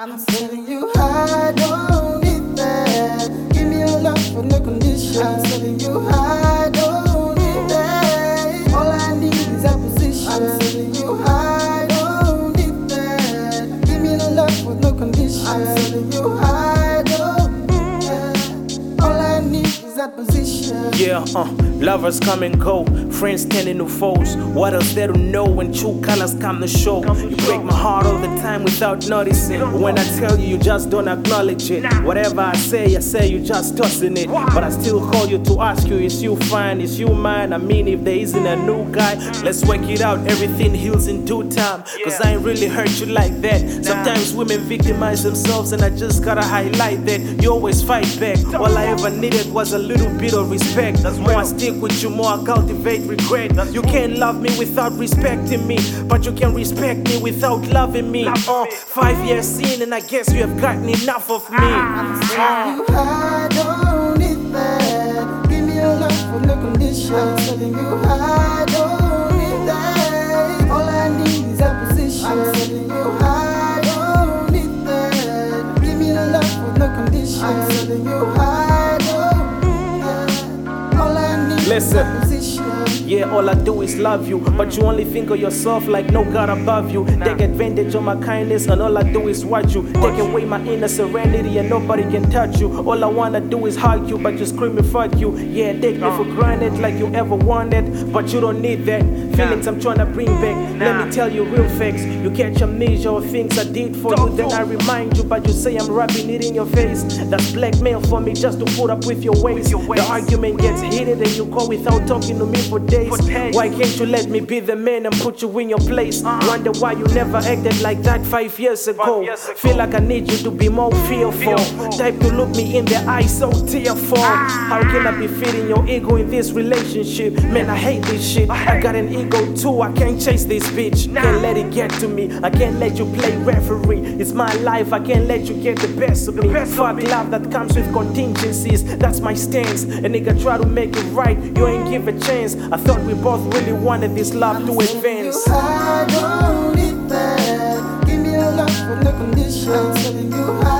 I'm telling you I don't need that. Give me your love for no condition. I'm telling you I don't need that. All I need is a position. I'm telling you I don't need that. Give me your love for no condition. I'm telling you I don't need that. All I need is a position. Yeah, uh, lovers come and go, friends turn into foes. What else there to know when true colors come to show? You break my heart all the time without noticing. But when I tell you, you just don't acknowledge it. Whatever I say, I say you just tossing it. But I still call you to ask you, is you fine? Is you mine? I mean, if there isn't a new guy, let's work it out. Everything heals in due time. Cause I ain't really hurt you like that. Sometimes women victimize themselves, and I just gotta highlight that. You always fight back. All I ever needed was a little bit of respect. That's why I stick with you, more I cultivate regret. You can't love me without respecting me, but you can respect me without loving me. Uh, five years in, and I guess you have gotten enough of me. telling Listen. Yeah, all I do is love you, but you only think of yourself like no God above you. Take advantage of my kindness, and all I do is watch you. Take away my inner serenity, and nobody can touch you. All I wanna do is hug you, but you screaming fuck you. Yeah, take me for granted like you ever wanted, but you don't need that. Feelings I'm trying to bring back. Let me tell you real facts. You catch amnesia of things I did for you, then I remind you, but you say I'm rapping it in your face. That's blackmail for me just to put up with your ways. The argument gets heated, and you call without talking to me for days. Why can't you let me be the man and put you in your place? Wonder why you never acted like that five years ago. Feel like I need you to be more fearful. Type to look me in the eye so tearful. How can I be feeding your ego in this relationship? Man, I hate this shit. I got an ego too. I can't chase this bitch. Can't let it get to me. I can't let you play referee. It's my life. I can't let you get the best of me. Fuck love that comes with contingencies. That's my stance. A nigga try to make it right. You ain't give a chance. I thought we both really wanted this love to advance. I don't need that. Give me your love for no condition. I'm telling you I